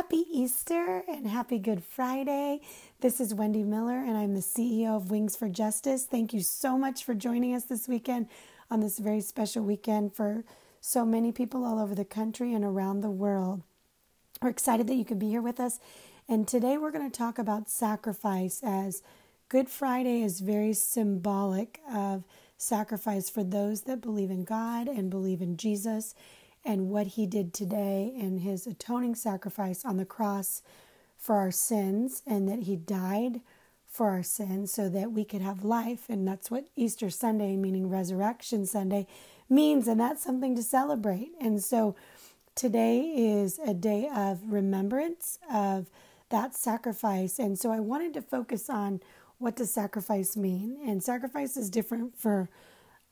Happy Easter and happy Good Friday. This is Wendy Miller, and I'm the CEO of Wings for Justice. Thank you so much for joining us this weekend on this very special weekend for so many people all over the country and around the world. We're excited that you could be here with us. And today we're going to talk about sacrifice as Good Friday is very symbolic of sacrifice for those that believe in God and believe in Jesus and what he did today and his atoning sacrifice on the cross for our sins and that he died for our sins so that we could have life. And that's what Easter Sunday, meaning Resurrection Sunday, means. And that's something to celebrate. And so today is a day of remembrance of that sacrifice. And so I wanted to focus on what does sacrifice mean? And sacrifice is different for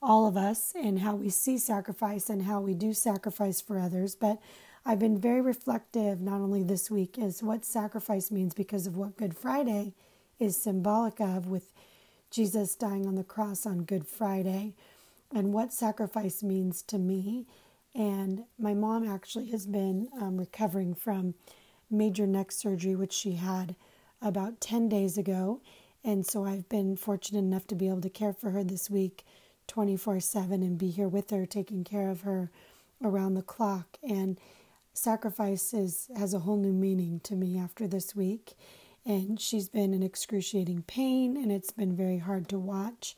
all of us and how we see sacrifice and how we do sacrifice for others. But I've been very reflective, not only this week, as what sacrifice means because of what Good Friday is symbolic of, with Jesus dying on the cross on Good Friday, and what sacrifice means to me. And my mom actually has been um, recovering from major neck surgery, which she had about 10 days ago. And so I've been fortunate enough to be able to care for her this week 24 7 and be here with her, taking care of her around the clock. And sacrifice is, has a whole new meaning to me after this week. And she's been in excruciating pain, and it's been very hard to watch.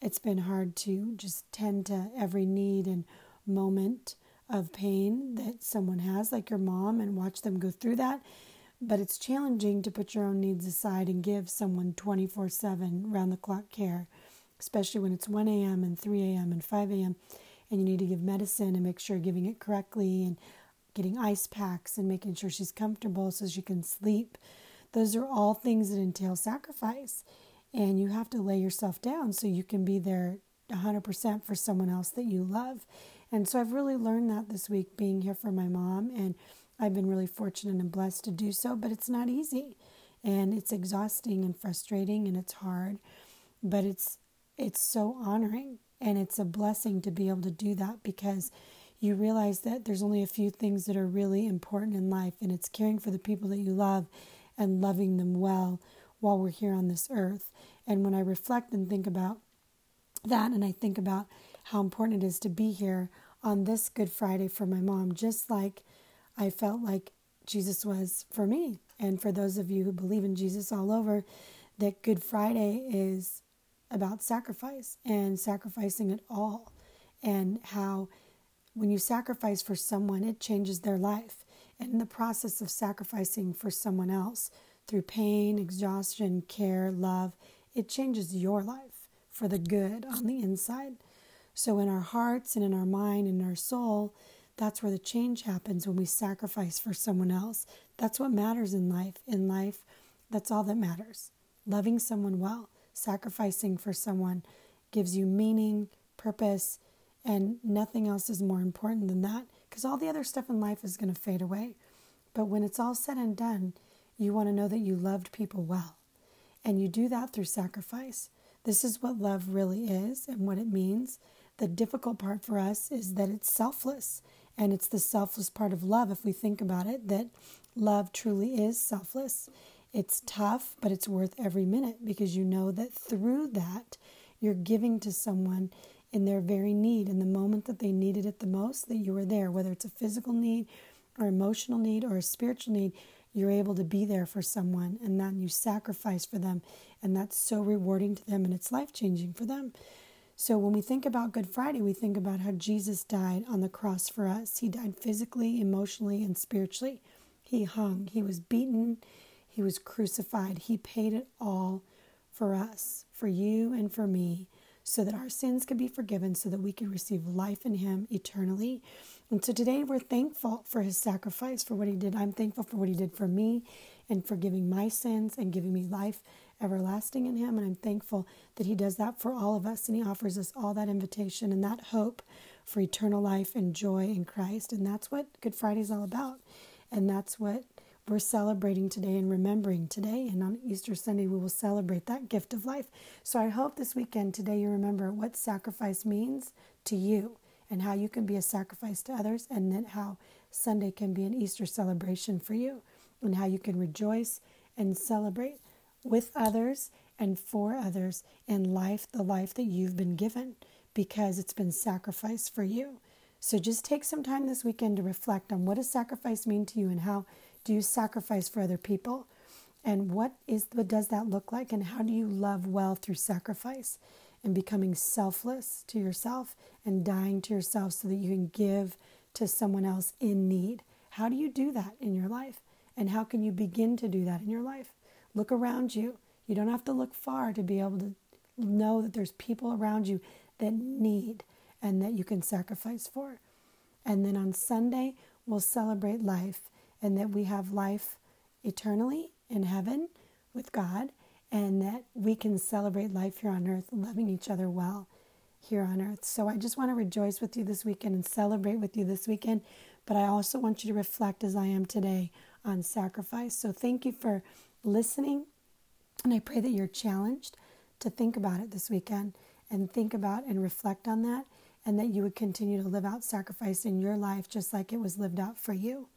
It's been hard to just tend to every need and moment of pain that someone has, like your mom, and watch them go through that. But it's challenging to put your own needs aside and give someone 24 7 round the clock care especially when it's 1 a.m. and 3 a.m. and 5 a.m. and you need to give medicine and make sure you're giving it correctly and getting ice packs and making sure she's comfortable so she can sleep. Those are all things that entail sacrifice. And you have to lay yourself down so you can be there 100% for someone else that you love. And so I've really learned that this week being here for my mom. And I've been really fortunate and blessed to do so, but it's not easy. And it's exhausting and frustrating and it's hard. But it's it's so honoring and it's a blessing to be able to do that because you realize that there's only a few things that are really important in life and it's caring for the people that you love and loving them well while we're here on this earth. And when I reflect and think about that and I think about how important it is to be here on this Good Friday for my mom, just like I felt like Jesus was for me. And for those of you who believe in Jesus all over, that Good Friday is about sacrifice and sacrificing it all, and how when you sacrifice for someone, it changes their life. And in the process of sacrificing for someone else through pain, exhaustion, care, love, it changes your life for the good on the inside. So, in our hearts and in our mind and our soul, that's where the change happens when we sacrifice for someone else. That's what matters in life. In life, that's all that matters. Loving someone well sacrificing for someone gives you meaning, purpose, and nothing else is more important than that because all the other stuff in life is going to fade away. But when it's all said and done, you want to know that you loved people well. And you do that through sacrifice. This is what love really is and what it means. The difficult part for us is that it's selfless. And it's the selfless part of love, if we think about it, that love truly is selfless. It's tough, but it's worth every minute because you know that through that, you're giving to someone in their very need, in the moment that they needed it the most, that you were there, whether it's a physical need or emotional need or a spiritual need, you're able to be there for someone and then you sacrifice for them. And that's so rewarding to them and it's life changing for them. So when we think about Good Friday, we think about how Jesus died on the cross for us. He died physically, emotionally, and spiritually. He hung, he was beaten, he was crucified. He paid it all for us, for you and for me, so that our sins could be forgiven, so that we could receive life in Him eternally. And so today we're thankful for His sacrifice, for what He did. I'm thankful for what He did for me and forgiving my sins and giving me life everlasting in Him. And I'm thankful that He does that for all of us and He offers us all that invitation and that hope for eternal life and joy in Christ. And that's what Good Friday is all about. And that's what we're celebrating today and remembering today. And on Easter Sunday, we will celebrate that gift of life. So I hope this weekend, today, you remember what sacrifice means to you and how you can be a sacrifice to others, and then how Sunday can be an Easter celebration for you. and how you can rejoice and celebrate with others and for others in life, the life that you've been given because it's been sacrificed for you. So just take some time this weekend to reflect on what does sacrifice mean to you and how do you sacrifice for other people? And what is what does that look like and how do you love well through sacrifice and becoming selfless to yourself and dying to yourself so that you can give to someone else in need? How do you do that in your life? And how can you begin to do that in your life? Look around you. You don't have to look far to be able to know that there's people around you that need and that you can sacrifice for. And then on Sunday, we'll celebrate life and that we have life eternally in heaven with God and that we can celebrate life here on earth, loving each other well here on earth. So I just want to rejoice with you this weekend and celebrate with you this weekend. But I also want you to reflect as I am today on sacrifice. So thank you for listening. And I pray that you're challenged to think about it this weekend and think about and reflect on that, and that you would continue to live out sacrifice in your life just like it was lived out for you.